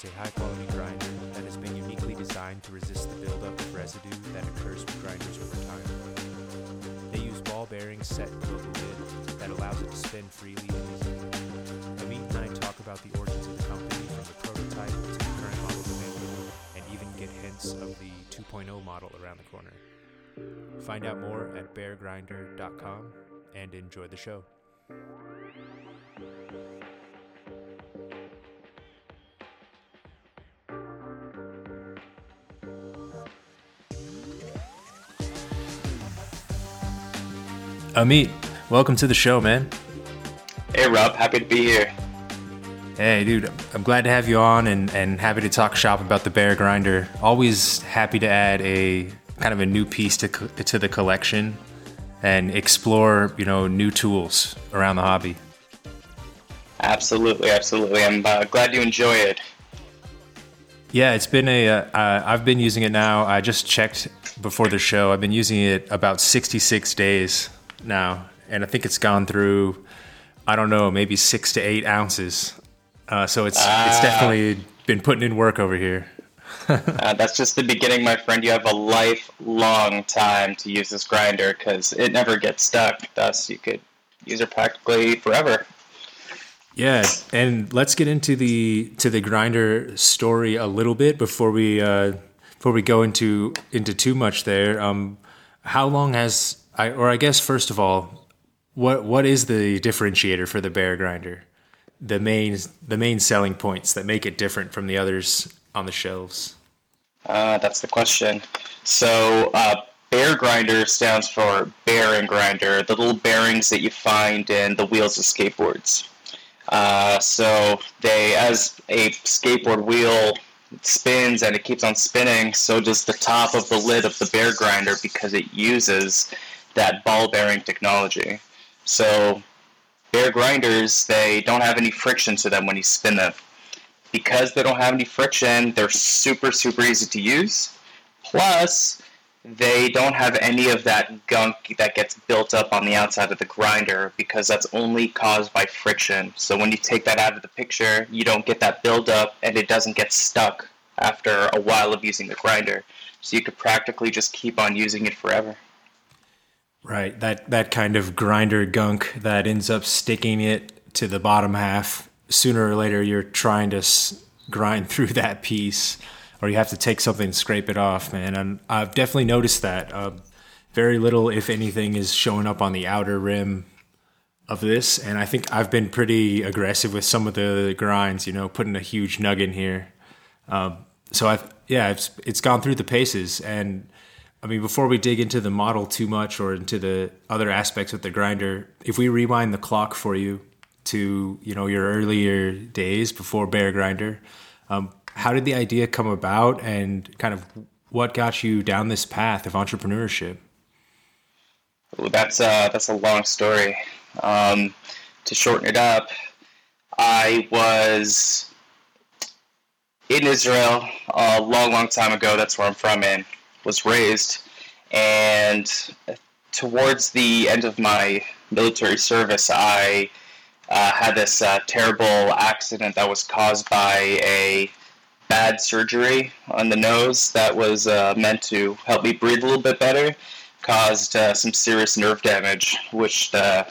Offers a high-quality grinder that has been uniquely designed to resist the buildup of residue that occurs with grinders over time. They use ball bearings set below the lid that allows it to spin freely and easily. Amit and I talk about the origins of the company from the prototype to the current models available and even get hints of the 2.0 model around the corner. Find out more at beargrinder.com and enjoy the show. Amit, welcome to the show, man. Hey Rob, happy to be here. Hey, dude, I'm glad to have you on and, and happy to talk shop about the Bear Grinder. Always happy to add a kind of a new piece to, to the collection and explore, you know, new tools around the hobby. Absolutely, absolutely. I'm uh, glad you enjoy it. Yeah, it's been a. Uh, uh, I've been using it now. I just checked before the show. I've been using it about 66 days now, and I think it's gone through. I don't know, maybe six to eight ounces. Uh, so it's it's Ah. definitely been putting in work over here. Uh, that's just the beginning, my friend. You have a lifelong time to use this grinder because it never gets stuck. Thus, you could use it practically forever. Yeah, and let's get into the to the grinder story a little bit before we uh, before we go into into too much there. Um, how long has I or I guess first of all, what what is the differentiator for the bear grinder? The main the main selling points that make it different from the others on the shelves. Uh, that's the question. So, uh, bear grinder stands for bearing grinder, the little bearings that you find in the wheels of skateboards. Uh, so, they, as a skateboard wheel spins and it keeps on spinning, so does the top of the lid of the bear grinder because it uses that ball bearing technology. So, bear grinders, they don't have any friction to them when you spin them because they don't have any friction, they're super, super easy to use. Plus, they don't have any of that gunk that gets built up on the outside of the grinder because that's only caused by friction. So when you take that out of the picture, you don't get that buildup and it doesn't get stuck after a while of using the grinder. So you could practically just keep on using it forever. Right, that that kind of grinder gunk that ends up sticking it to the bottom half. Sooner or later, you're trying to s- grind through that piece, or you have to take something and scrape it off, man. And I've definitely noticed that. Uh, very little, if anything, is showing up on the outer rim of this, and I think I've been pretty aggressive with some of the grinds. You know, putting a huge nug in here. Um, so I've yeah, it's it's gone through the paces, and I mean, before we dig into the model too much or into the other aspects of the grinder, if we rewind the clock for you to you know your earlier days before Bear Grinder, um, how did the idea come about, and kind of what got you down this path of entrepreneurship? Ooh, that's a, that's a long story. Um, to shorten it up, I was in Israel a long, long time ago. That's where I'm from and was raised. And towards the end of my military service, I uh, had this uh, terrible accident that was caused by a bad surgery on the nose that was uh, meant to help me breathe a little bit better. Caused uh, some serious nerve damage, which uh,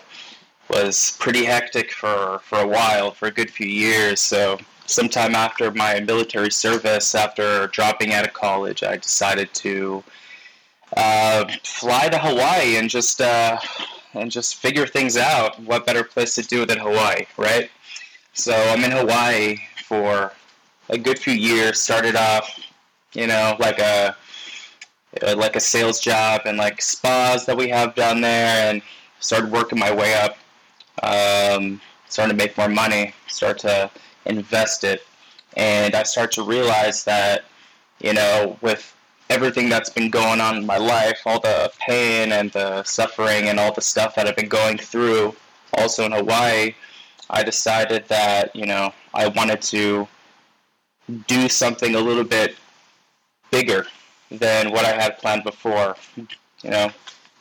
was pretty hectic for, for a while, for a good few years. So, sometime after my military service, after dropping out of college, I decided to uh, fly to Hawaii and just uh, and just figure things out. What better place to do it than Hawaii, right? So I'm in Hawaii for a good few years. Started off, you know, like a uh, like a sales job and like spas that we have down there, and started working my way up. um, starting to make more money, start to invest it, and I start to realize that you know with everything that's been going on in my life, all the pain and the suffering and all the stuff that I've been going through, also in Hawaii, I decided that you know I wanted to do something a little bit bigger than what I had planned before. You know,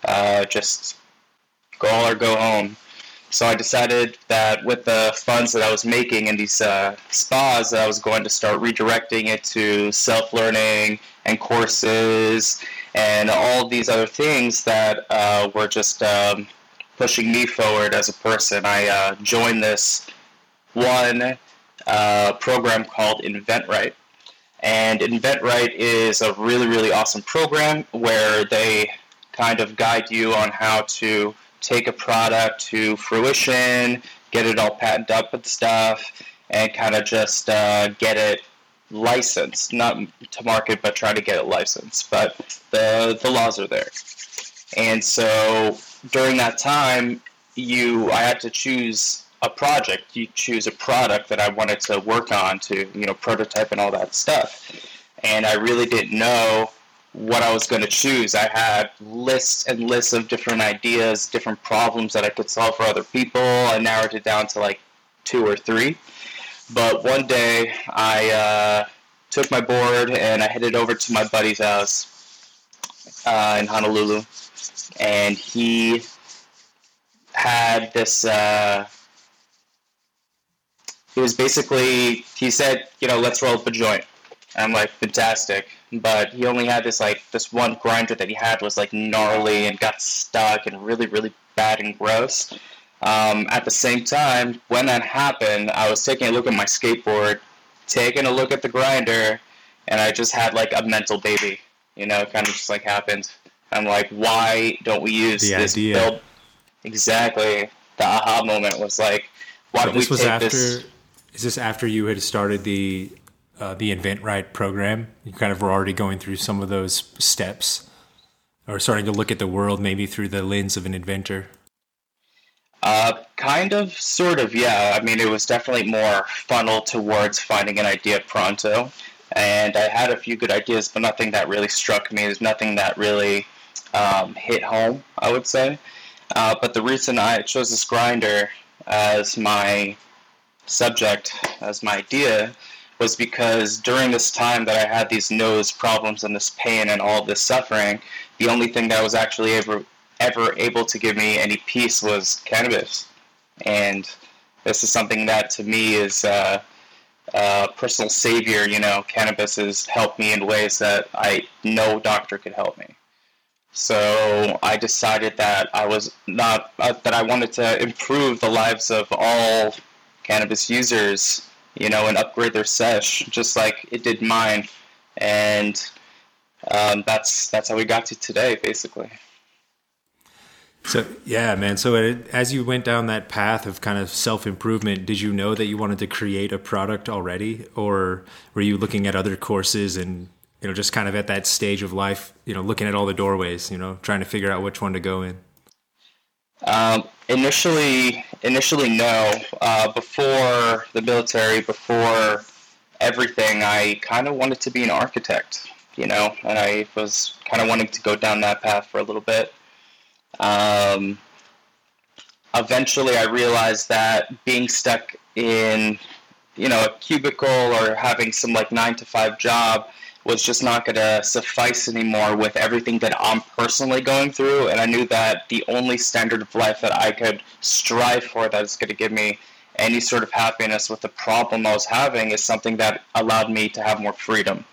uh, just go or go home. So I decided that with the funds that I was making in these uh, spas, I was going to start redirecting it to self-learning and courses and all these other things that uh, were just um, pushing me forward as a person. I uh, joined this one uh, program called InventRight. And InventRight is a really, really awesome program where they kind of guide you on how to take a product to fruition, get it all patented up with stuff, and kind of just uh, get it licensed, not to market, but try to get it licensed. But the the laws are there, and so during that time, you I had to choose a project. You choose a product that I wanted to work on to you know prototype and all that stuff, and I really didn't know what I was going to choose. I had lists and lists of different ideas, different problems that I could solve for other people. I narrowed it down to like two or three. But one day I uh, took my board and I headed over to my buddy's house uh, in Honolulu. And he had this. Uh, he was basically, he said, you know, let's roll up a joint. And I'm like, fantastic but he only had this like this one grinder that he had was like gnarly and got stuck and really really bad and gross. Um, at the same time, when that happened, I was taking a look at my skateboard, taking a look at the grinder, and I just had like a mental baby. You know, kind of just like happened. I'm like, why don't we use the this idea. build? Exactly. The aha moment was like, why So don't this we was take after. this? Is this after you had started the uh, the InventRight program? You kind of were already going through some of those steps, or starting to look at the world maybe through the lens of an inventor. Uh, kind of, sort of, yeah. I mean, it was definitely more funneled towards finding an idea pronto. And I had a few good ideas, but nothing that really struck me. There's nothing that really um, hit home, I would say. Uh, but the reason I chose this grinder as my subject, as my idea, was because during this time that I had these nose problems and this pain and all this suffering, the only thing that was actually ever ever able to give me any peace was cannabis. And this is something that to me is uh, a personal savior. You know, cannabis has helped me in ways that I no doctor could help me. So I decided that I was not uh, that I wanted to improve the lives of all cannabis users, you know, and upgrade their sesh just like it did mine. And um, that's that's how we got to today, basically. So yeah, man. So it, as you went down that path of kind of self improvement, did you know that you wanted to create a product already, or were you looking at other courses and you know just kind of at that stage of life, you know, looking at all the doorways, you know, trying to figure out which one to go in? Um, initially, initially, no. Uh, before the military, before everything, I kind of wanted to be an architect, you know, and I was kind of wanting to go down that path for a little bit. Um, eventually, I realized that being stuck in, you know, a cubicle or having some like nine to five job was just not going to suffice anymore with everything that I'm personally going through. And I knew that the only standard of life that I could strive for that is going to give me any sort of happiness with the problem I was having is something that allowed me to have more freedom.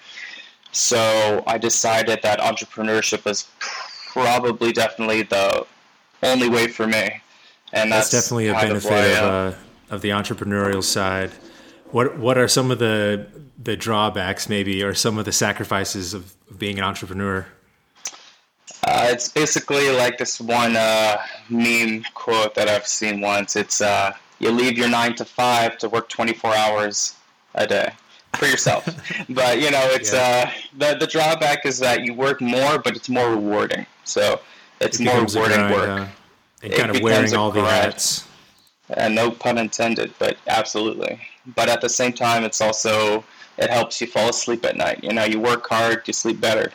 So I decided that entrepreneurship was probably definitely the only way for me. And That's, that's, definitely a benefit of uh, uh, of the entrepreneurial side. What what are some of the the drawbacks, maybe, or some of the sacrifices of, of being an entrepreneur? Uh, it's basically like this one uh, meme quote that I've seen once. It's uh, you leave your nine to five to work 24 hours a day for yourself. but you know, it's Yeah. uh, the the drawback is that you work more, but it's more rewarding. So it's It more rewarding grind, work. and It kind of becomes wearing all the hats. And no pun intended, but absolutely. But at the same time, it's also it helps you fall asleep at night. You know, you work hard, you sleep better.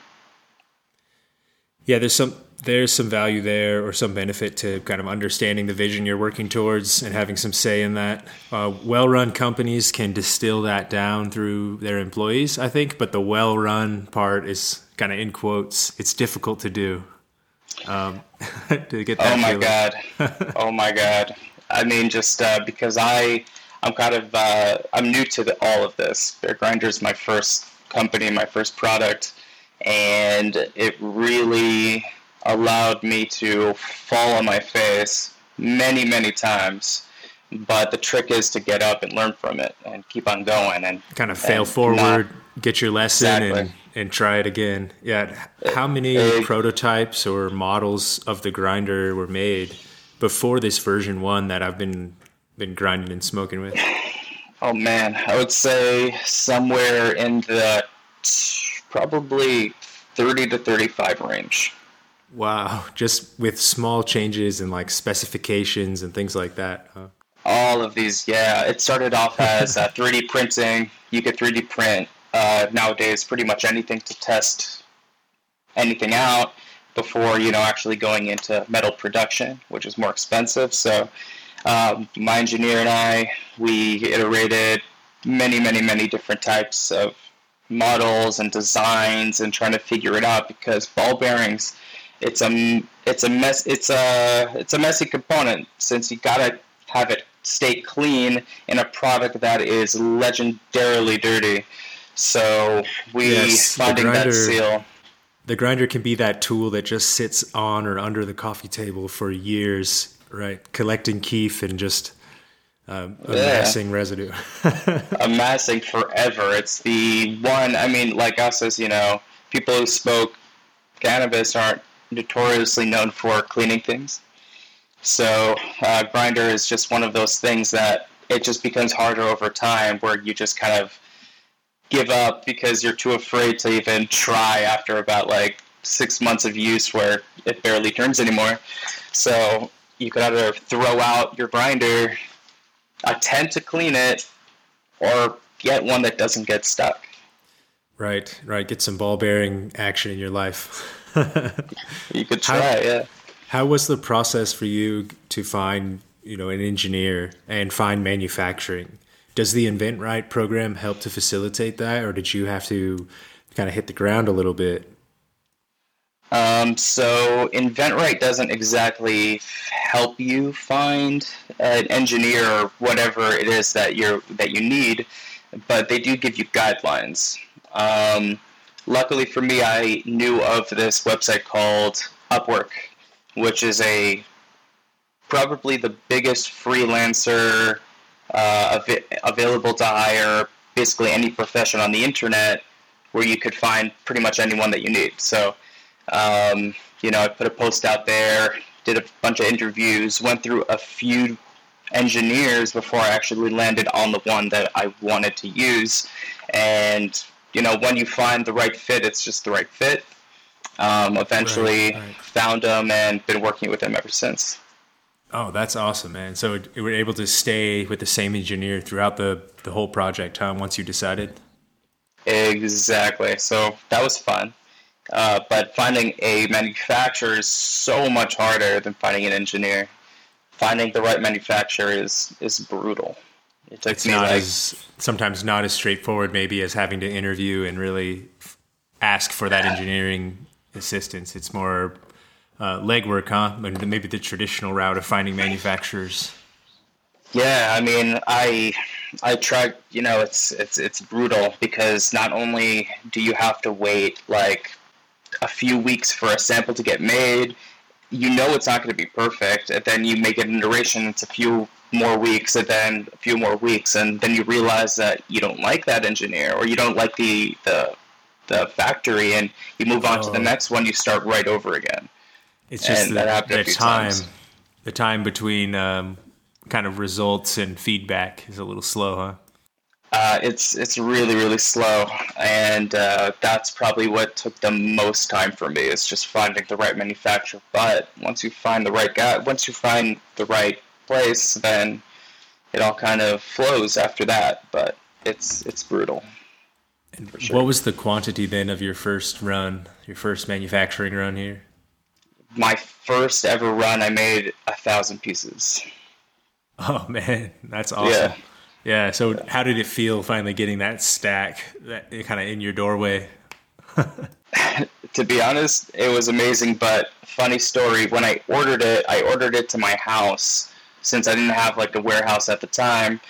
Yeah, there's some there's some value there or some benefit to kind of understanding the vision you're working towards and having some say in that. Uh, well-run companies can distill that down through their employees, I think, but the well-run part is kind of in quotes. It's difficult to do. Um, to get that. Oh my god! oh my god! I mean, just uh, because I I'm kind of uh, I'm new to the, all of this. Bear Grinder is my first company, my first product, and it really allowed me to fall on my face many, many times. But the trick is to get up and learn from it and keep on going and kind of fail forward, not, get your lesson, exactly. and and try it again. Yeah. How many it, prototypes or models of the grinder were made before this version one that I've been been grinding and smoking with? Oh man, I would say somewhere in the probably 30 to 35 range. Wow, just with small changes and like specifications and things like that. Huh? All of these, yeah. It started off as uh, 3D printing. You could 3D print uh, nowadays pretty much anything to test anything out before you know actually going into metal production, which is more expensive. So um, my engineer and I, we iterated many, many, many different types of models and designs and trying to figure it out because ball bearings, it's a it's a mess it's a it's a messy component since you gotta have it stay clean in a product that is legendarily dirty. So we yes, finding grinder, that seal. The grinder can be that tool that just sits on or under the coffee table for years right? Collecting keef and just um, amassing yeah. residue. amassing forever. It's the one. I mean, like us as you know, people who smoke cannabis aren't notoriously known for cleaning things. So uh, grinder is just one of those things that it just becomes harder over time, where you just kind of give up because you're too afraid to even try after about like six months of use where it barely turns anymore. So you could either throw out your grinder, attempt to clean it, or get one that doesn't get stuck. Right, right. Get some ball bearing action in your life. you could try, how, yeah. How was the process for you to find, you know, an engineer and find manufacturing? Does the Invent Right program help to facilitate that, or did you have to kind of hit the ground a little bit um, so InventRight doesn't exactly help you find an engineer or whatever it is that you're that you need, but they do give you guidelines. Um, luckily for me, I knew of this website called Upwork, which is a probably the biggest freelancer uh, av- available to hire basically any profession on the internet, where you could find pretty much anyone that you need. So um, you know, I put a post out there, did a bunch of interviews, went through a few engineers before I actually landed on the one that I wanted to use. And, you know, when you find the right fit, it's just the right fit. Um, eventually right, right. found them and been working with them ever since. Oh, that's awesome, man. So you were able to stay with the same engineer throughout the, the whole project, huh, once you decided? Exactly. So that was fun. Uh, but finding a manufacturer is so much harder than finding an engineer. Finding the right manufacturer is is brutal. It it's me like as, sometimes not as straightforward maybe as having to interview and really ask for that engineering assistance. It's more uh, legwork, huh? Maybe the traditional route of finding manufacturers. Yeah, I mean, I I tried. You know, it's it's it's brutal because not only do you have to wait like a few weeks for a sample to get made. You know it's not going to be perfect, and then you make an iteration. It's a few more weeks, and then a few more weeks, and then you realize that you don't like that engineer, or you don't like the the the factory, and you move on oh. to the oh. next one. You start right over again. It's just and the, the time, times. the time between um, kind of results and feedback is a little slow, huh? Uh, it's it's really really slow, and uh, that's probably what took the most time for me. It's just finding the right manufacturer. But once you find the right guy, once you find the right place, then it all kind of flows after that. But it's it's brutal. Sure. What was the quantity then of your first run, your first manufacturing run here? My first ever run, I made a thousand pieces. Oh man, that's awesome. Yeah. Yeah. So, how did it feel finally getting that stack that kind of in your doorway? to be honest, it was amazing. But funny story, when I ordered it, I ordered it to my house since I didn't have like a warehouse at the time,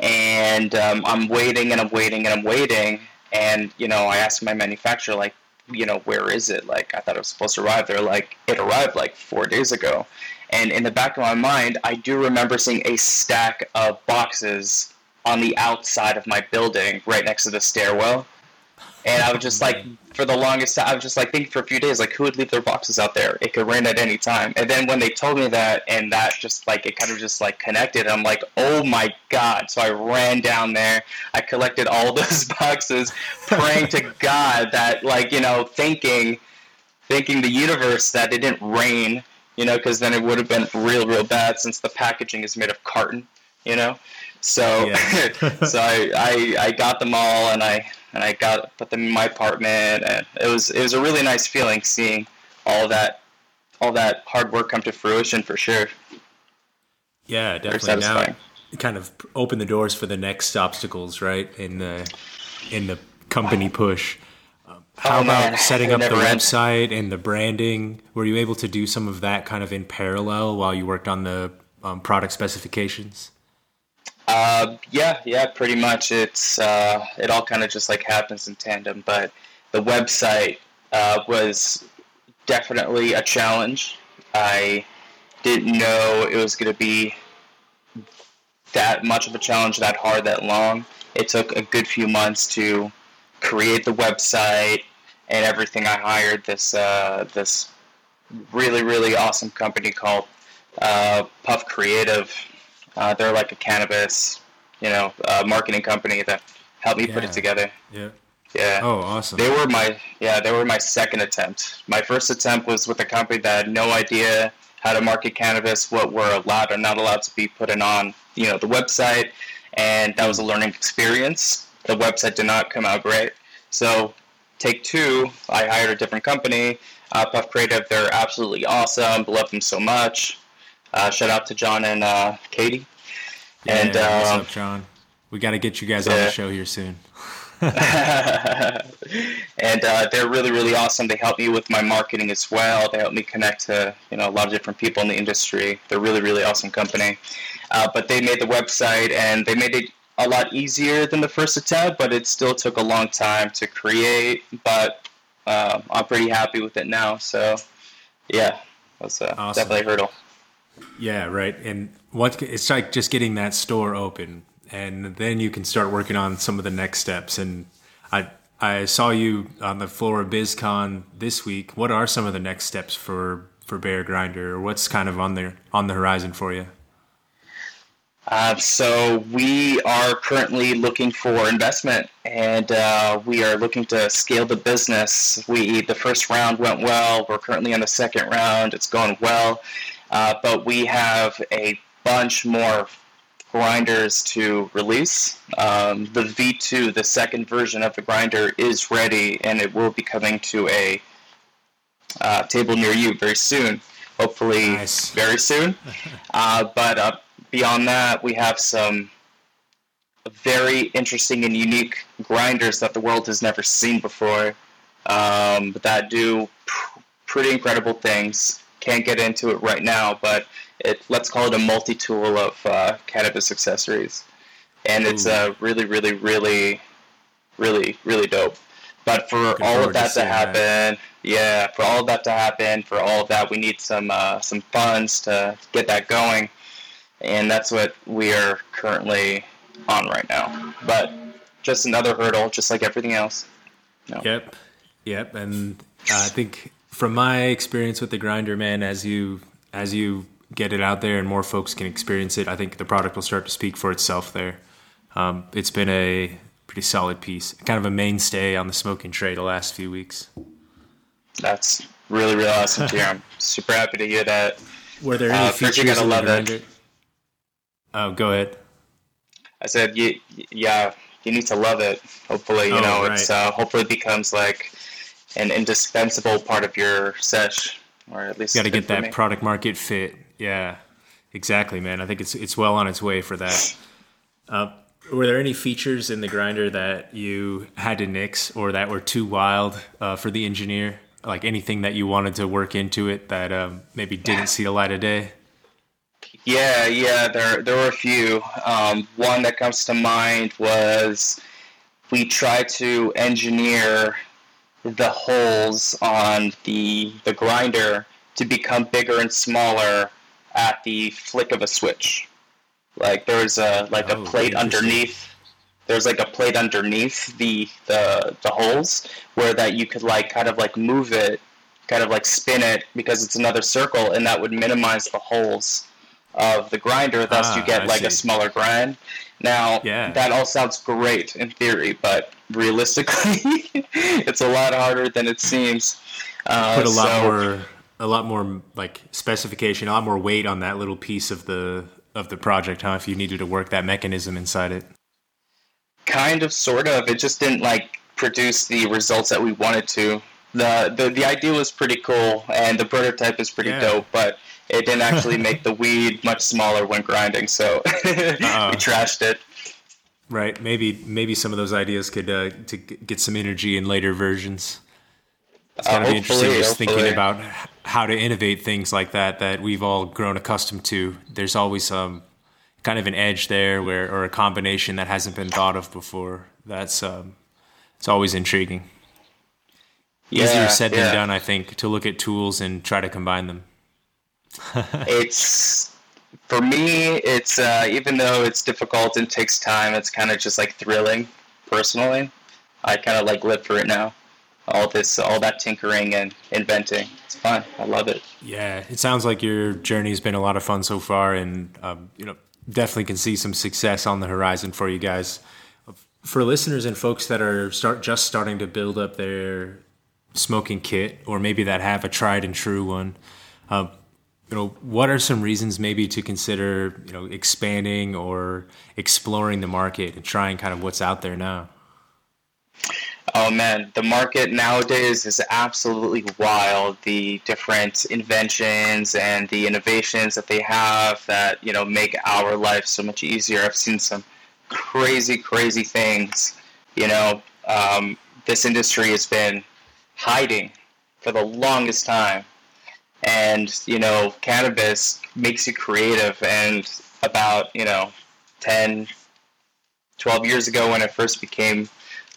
and um, I'm waiting and I'm waiting and I'm waiting, and you know, I asked my manufacturer like, you know, where is it? Like, I thought it was supposed to arrive. They're like, it arrived like four days ago. And in the back of my mind, I do remember seeing a stack of boxes on the outside of my building, right next to the stairwell. And I was just like, for the longest time, I was just like thinking for a few days, like, who would leave their boxes out there? It could rain at any time. And then when they told me that, and that just like, it kind of just like connected, I'm like, oh my God. So I ran down there. I collected all those boxes, praying to God that, like, you know, thinking, thinking the universe that it didn't rain, you know, because then it would have been real, real bad since the packaging is made of carton, you know? So, yeah. so I, I, I got them all and I, and I got put them in my apartment, and it was it was a really nice feeling seeing all that all that hard work come to fruition for sure. Yeah, definitely. Now, kind of open the doors for the next obstacles, right? In the in the company push. Um, how oh, about man. setting up the website and the branding? Were you able to do some of that kind of in parallel while you worked on the um, product specifications? Uh, yeah, yeah, pretty much. It's uh, it all kind of just like happens in tandem. But the website uh, was definitely a challenge. I didn't know it was going to be that much of a challenge, that hard, that long. It took a good few months to create the website and everything. I hired this uh, this really really awesome company called uh, Puff Creative uh, they're like a cannabis, you know, uh, marketing company that helped me yeah. put it together. Yeah. Yeah. Oh, awesome. They were my yeah, they were my second attempt. My first attempt was with a company that had no idea how to market cannabis, what were allowed or not allowed to be put in on, you know, the website, and that was a learning experience. The website did not come out great. So, take two, I hired a different company, uh, Puff Creative. They're absolutely awesome. Love them so much. Uh, shout out to John and uh, Katie. Yeah, and what's um, up, John? We got to get you guys yeah. on the show here soon. and uh, they're really, really awesome. They help me with my marketing as well. They help me connect to you know a lot of different people in the industry. They're really, really awesome company. Uh, but they made the website and they made it a lot easier than the first attempt, but it still took a long time to create. But uh, I'm pretty happy with it now. So yeah, that's uh, awesome. definitely a hurdle. Yeah, right. And what it's like just getting that store open, and then you can start working on some of the next steps. And I I saw you on the floor of BizCon this week. What are some of the next steps for for Bear Grinder, or what's kind of on the on the horizon for you? Uh, so we are currently looking for investment, and uh, we are looking to scale the business. We the first round went well. We're currently in the second round. It's going well, uh, but we have a bunch more grinders to release. Um, the V2, the second version of the grinder, is ready and it will be coming to a uh, table near you very soon. Hopefully, nice. very soon. Uh, but uh, beyond that, we have some very interesting and unique grinders that the world has never seen before um, that do pr- pretty incredible things can't get into it right now, but it let's call it a multi-tool of uh, cannabis accessories, and it's uh, really, really, really, really, really dope. But for Looking all of that to, to happen, that. yeah, for all of that to happen, for all of that, we need some uh, some funds to get that going, and that's what we are currently on right now. But just another hurdle, just like everything else. No. Yep, yep, and I think from my experience with the grinder, man, as you as you get it out there and more folks can experience it, I think the product will start to speak for itself there. Um, it's been a pretty solid piece, kind of a mainstay on the smoking tray the last few weeks. That's really, really awesome to hear. I'm super happy to hear that. Were there any uh, features in the grinder? Oh, go ahead. I said, yeah, you need to love it. Hopefully, you Oh, know, right. it's uh, hopefully it becomes like an indispensable part of your sesh, or at least Got to get that product market fit. Yeah, exactly, man. I think it's it's well on its way for that. Uh, were there any features in the grinder that you had to nix or that were too wild uh, for the engineer? Like anything that you wanted to work into it that um, maybe didn't see the light of day? Yeah, yeah, there there were a few. Um, one that comes to mind was we tried to engineer the holes on the the grinder to become bigger and smaller at the flick of a switch. Like there's a like a Oh, plate underneath. There's like a plate underneath the the the holes where that you could like kind of like move it, kind of like spin it because it's another circle, and that would minimize the holes of the grinder. Thus, Ah, you get I like a smaller grind. Now, Yeah. that all sounds great in theory, but realistically, it's a lot harder than it seems. Uh, Put a lot so- more, a lot more like specification, a lot more weight on that little piece of the of the project, huh? If you needed to work that mechanism inside it. kind of sort of it just didn't like produce the results that we wanted to the the, the idea was pretty cool and the prototype is pretty Yeah. dope but it didn't actually make the weed much smaller when grinding so we trashed it Right. Maybe maybe some of those ideas could uh, to get some energy in later versions. It's Uh, gotta be interesting hopefully, just thinking about how to innovate things like that that we've all grown accustomed to. There's always some kind of an edge there where or a combination that hasn't been thought of before. That's um, it's always intriguing. Easier Yeah, said than done, I think, to look at tools and try to combine them. it's for me it's uh, even though it's difficult and takes time it's kind of just like thrilling personally. I kind of like live for it now. All this all that tinkering and inventing it's fun i love it. Yeah, it sounds like your journey's been a lot of fun so far, and um, you know, definitely can see some success on the horizon for you guys. For listeners and folks that are start just starting to build up their smoking kit, or maybe that have a tried and true one, uh, you know, what are some reasons maybe to consider, you know, expanding or exploring the market and trying kind of what's out there now? Oh man, the market nowadays is absolutely wild. The different inventions and the innovations that they have that you know make our life so much easier. I've seen some crazy, crazy things. You know, um, this industry has been hiding for the longest time, and you know, cannabis makes you creative. And about you know, 10, 12 years ago when it first became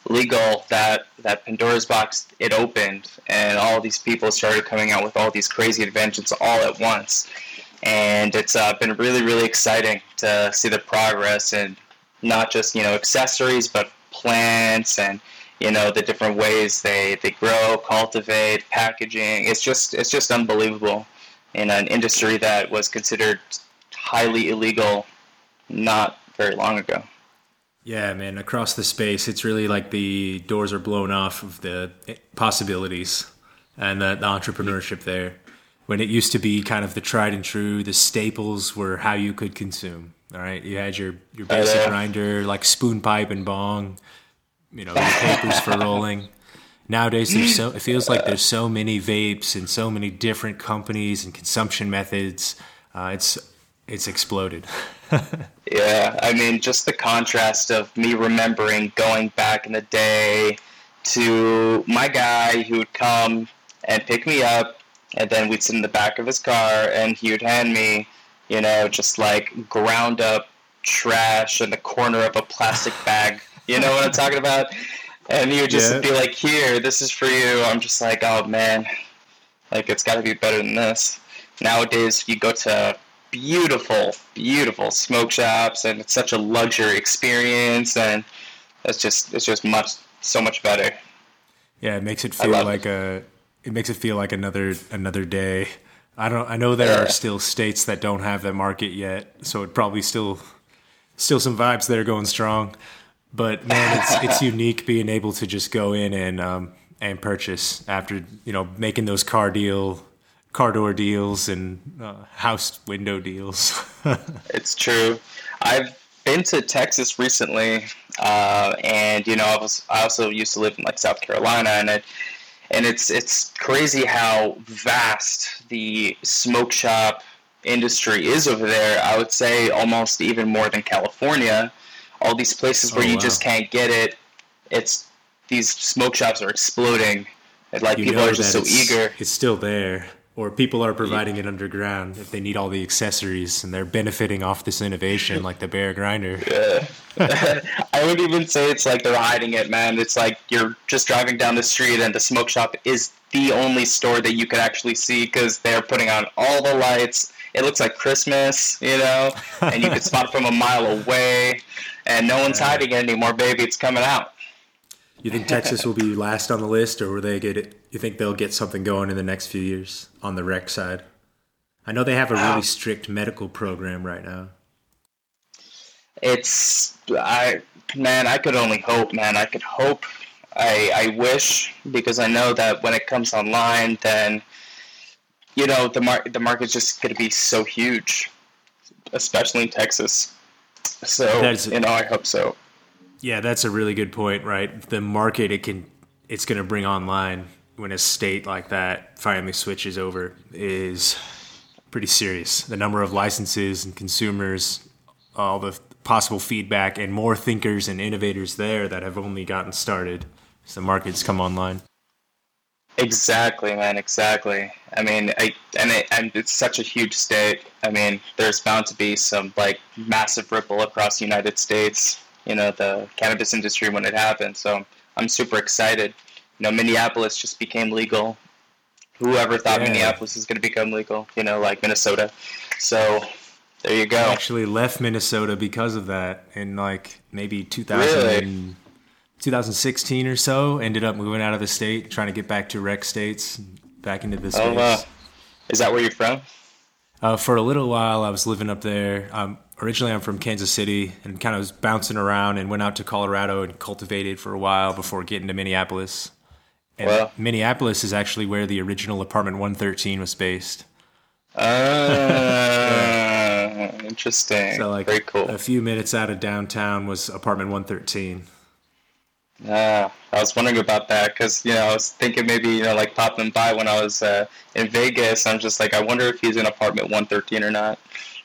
legal that that Pandora's box it opened. And all these people started coming out with all these crazy inventions all at once. And it's uh, been really really exciting to see the progress. And not just you know accessories but plants and you know the different ways they they grow cultivate packaging it's just it's just unbelievable in an industry that was considered highly illegal not very long ago Yeah, man, across the space, it's really like the doors are blown off of the possibilities and the, the entrepreneurship there. When it used to be kind of the tried and true, the staples were how you could consume. All right, you had your your basic know. grinder, like spoon pipe and bong, you know, papers for rolling. Nowadays, there's so it feels like there's so many vapes and so many different companies and consumption methods. Uh, it's it's exploded. Yeah, I mean, just the contrast of me remembering going back in the day to my guy who would come and pick me up, and then we'd sit in the back of his car, and he would hand me, you know, just like ground up trash in the corner of a plastic bag. You know what I'm talking about? And he would just Yeah. be like, "Here, this is for you." I'm just like, "Oh man, like it's got to be better than this." Nowadays, you go to beautiful, beautiful smoke shops, and it's such a luxury experience, and it's just it's just much so much better. Yeah, it makes it feel like a. It makes it feel like another another day. I don't. I know there Yeah. are still states that don't have that market yet, so it probably still still some vibes there going strong. But man, it's it's unique being able to just go in and um, and purchase after you know making those car deal car door deals and uh, house window deals. it's true. I've been to Texas recently, uh, and you know, I was I also used to live in like South Carolina, and it and it's it's crazy how vast the smoke shop industry is over there. I would say almost even more than California. All these places where oh, you wow. just can't get it. It's these smoke shops are exploding. Like you people are just so eager. It's still there or people are providing it underground if they need all the accessories and they're benefiting off this innovation like the bear grinder yeah. i would even say it's like they're hiding it man it's like you're just driving down the street and the smoke shop is the only store that you can actually see because they're putting on all the lights it looks like christmas you know and you can spot from a mile away and no one's hiding it anymore baby it's coming out you think Texas will be last on the list, or will they get it? You think they'll get something going in the next few years on the rec side? I know they have a really strict medical program right now. It's I man, I could only hope, man. I could hope. I I wish because I know that when it comes online, then you know the mar- the market's just going to be so huge, especially in Texas. So that's, you know, I hope so. Yeah, that's a really good point, right? The market it can it's going to bring online when a state like that finally switches over is pretty serious. The number of licenses and consumers, all the possible feedback, and more thinkers and innovators there that have only gotten started as the markets come online. Exactly, man. Exactly. I mean, I and it, and it's such a huge state. I mean, there's bound to be some like massive ripple across the United States you know the cannabis industry when it happened. So I'm super excited. You know, Minneapolis just became legal. Whoever thought yeah. Minneapolis was going to become legal? You know, like Minnesota. So there you go. I actually left Minnesota because of that in like maybe 2000 really? 2016 or so. Ended up moving out of the state, trying to get back to rec states, back into the space. Oh, is that where you're from? Uh, for a little while, I was living up there. Um, originally, I'm from Kansas City and kind of was bouncing around and went out to Colorado and cultivated for a while before getting to Minneapolis. And well, Minneapolis is actually where the original apartment 113 was based. Uh, interesting. So, like, Very cool. A few minutes out of downtown was apartment 113. Yeah, I was wondering about that because you know I was thinking maybe you know like popping by when I was uh, in Vegas. I'm just like I wonder if he's in apartment 113 or not.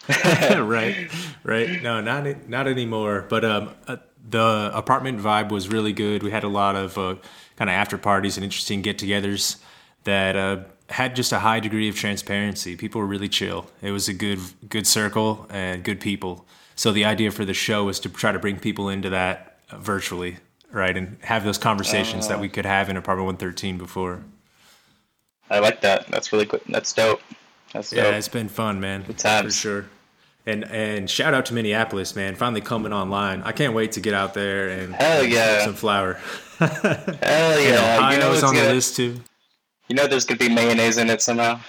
right, right. No, not not anymore. But um, uh, the apartment vibe was really good. We had a lot of uh, kind of after parties and interesting get-togethers that uh, had just a high degree of transparency. People were really chill. It was a good good circle and good people. So the idea for the show was to try to bring people into that virtually right? And have those conversations uh, that we could have in apartment 113 before. I like that. That's really good. That's dope. That's dope. Yeah, it's been fun, man. Good times. For sure. And and shout out to Minneapolis, man. Finally coming online. I can't wait to get out there and hell yeah, some flour. hell yeah, Ohio's you know on gonna, the list too. You know, there's gonna be mayonnaise in it somehow.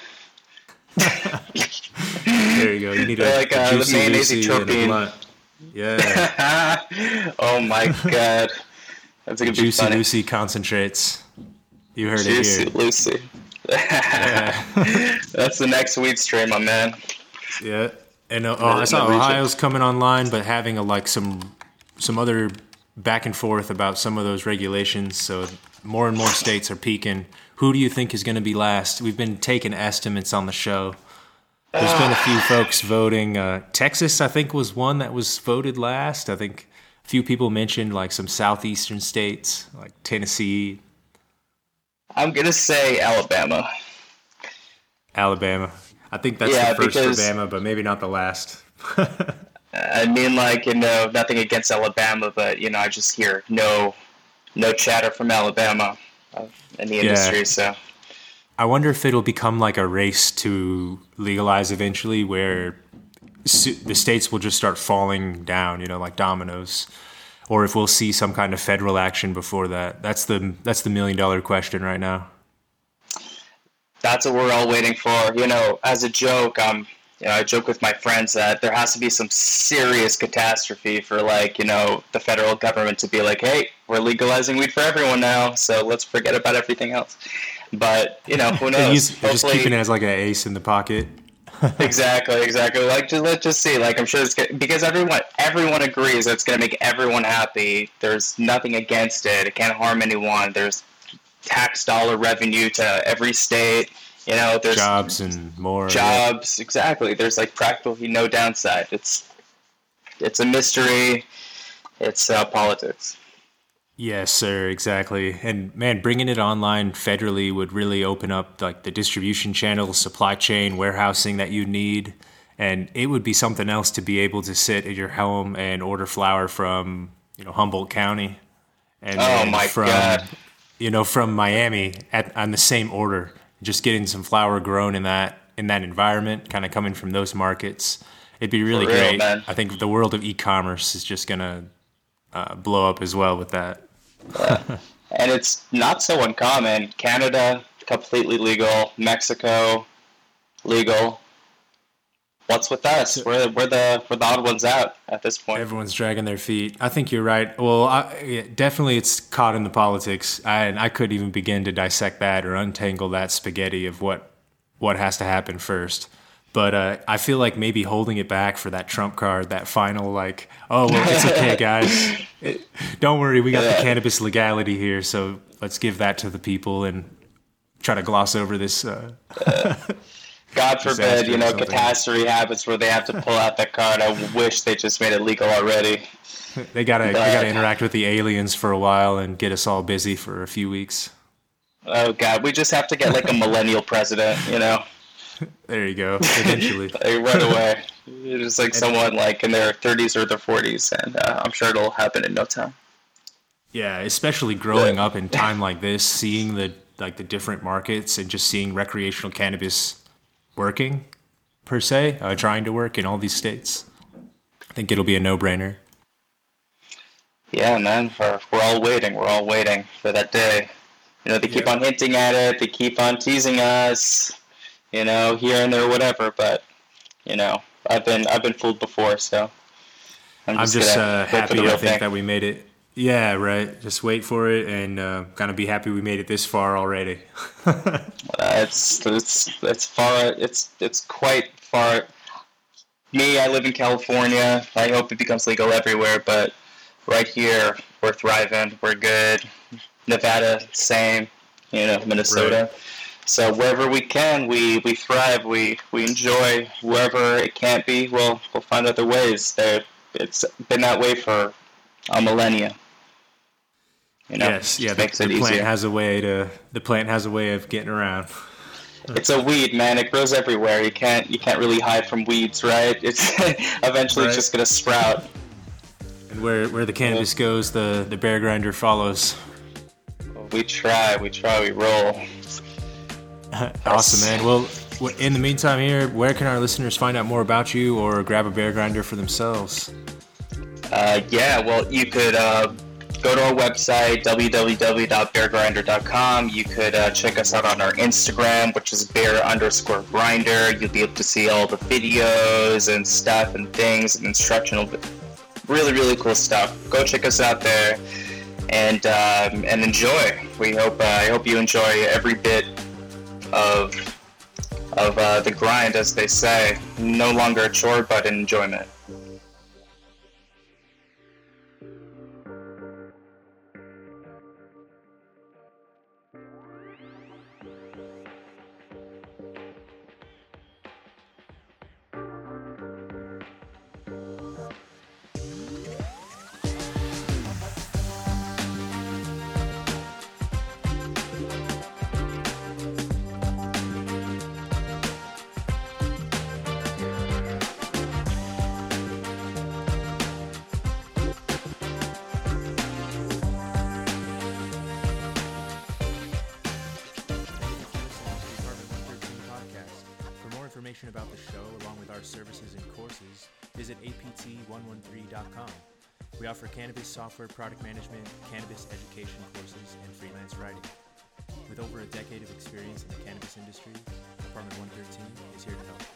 there you go. You need a, like, uh, a juicy Lucy and a blunt. Yeah. oh my god. That's gonna Juicy be funny. Lucy concentrates. You heard Juicy it here. Juicy Lucy. That's the next weed strain, my man. Yeah, and uh, oh, I saw Ohio's coming online, but having a like some some other back and forth about some of those regulations. So more and more states are peaking. Who do you think is going to be last? We've been taking estimates on the show. There's been a few folks voting. Uh, Texas, I think, was one that was voted last. I think few people mentioned like some southeastern states, like Tennessee. I'm gonna say Alabama. Alabama. I think that's yeah, the first because, for Bama, but maybe not the last. I mean, like you know, nothing against Alabama, but you know, I just hear no, no chatter from Alabama uh, in the industry. Yeah. So, I wonder if it'll become like a race to legalize eventually, where the states will just start falling down, you know, like dominoes, or if we'll see some kind of federal action before that. That's the that's the million dollar question right now. That's what we're all waiting for. You know, as a joke, um, you know, I joke with my friends that there has to be some serious catastrophe for like, you know, the federal government to be like, hey, we're legalizing weed for everyone now, so let's forget about everything else. But you know, who knows? He's just keeping it as like an ace in the pocket. Exactly, exactly. Like, just let's just see. Like, I'm sure it's good, because everyone everyone agrees that it's going to make everyone happy. There's nothing against it. It can't harm anyone. There's tax dollar revenue to every state. You know, there's jobs and more jobs. Yeah. Exactly. There's like practically no downside. It's it's a mystery. It's uh, politics. Yes, sir, exactly. And man, bringing it online federally would really open up like the distribution channel, supply chain, warehousing that you need. And it would be something else to be able to sit at your home and order flower from, you know, Humboldt County. And oh my from, god. You know, from Miami at on the same order. Just getting some flower grown in that in that environment, kind of coming from those markets. It'd be really real, great. Man. I think the world of e-commerce is just gonna uh, blow up as well with that. Yeah. and it's not so uncommon. Canada completely legal. Mexico legal. What's with us? We're, we're the we're the odd ones out at this point. Everyone's dragging their feet. I think you're right. Well, I, yeah, definitely it's caught in the politics. I, and I couldn't even begin to dissect that or untangle that spaghetti of what what has to happen first. But uh, I feel like maybe holding it back for that trump card, that final like, oh well, it's okay, guys. It, don't worry, we got yeah. the cannabis legality here, so let's give that to the people and try to gloss over this. Uh, God forbid, you know, catastrophe happens where they have to pull out that card. I wish they just made it legal already. they gotta but, they gotta interact with the aliens for a while and get us all busy for a few weeks. Oh God, we just have to get like a millennial president, you know. There you go. Eventually, right away. It's like someone like in their 30s or their 40s, and uh, I'm sure it'll happen in no time. Yeah, especially growing up in time like this, seeing the like the different markets and just seeing recreational cannabis working per se, uh, trying to work in all these states. I think it'll be a no-brainer. Yeah, man. We're, we're all waiting. We're all waiting for that day. You know, they keep yeah. on hinting at it. They keep on teasing us you know, here and there, whatever. But you know, I've been I've been fooled before, so I'm just, I'm just uh, happy. I think thing. that we made it. Yeah, right. Just wait for it and uh, kind of be happy we made it this far already. uh, it's it's it's far. It's it's quite far. Me, I live in California. I hope it becomes legal everywhere, but right here, we're thriving. We're good. Nevada, same. You know, Minnesota. Right. So wherever we can, we, we thrive. We we enjoy. Wherever it can't be, we'll we'll find other ways. There, it's been that way for a millennia. You know, yes, yeah. The, the plant has a way to. The plant has a way of getting around. It's a weed, man. It grows everywhere. You can't you can't really hide from weeds, right? It's eventually right. just gonna sprout. And where where the cannabis yeah. goes, the the bear grinder follows. We try, we try, we roll. awesome, man. Well, in the meantime, here, where can our listeners find out more about you or grab a bear grinder for themselves? Uh, yeah, well, you could uh, go to our website, www.beargrinder.com. You could uh, check us out on our Instagram, which is bear underscore grinder. You'll be able to see all the videos and stuff and things and instructional, really, really cool stuff. Go check us out there and um, and enjoy. We hope uh, I hope you enjoy every bit of of uh, the grind, as they say. No longer a chore, but an enjoyment. Services and courses, visit apt113.com. We offer cannabis software product management, cannabis education courses, and freelance writing. With over a decade of experience in the cannabis industry, Apartment 113 is here to help.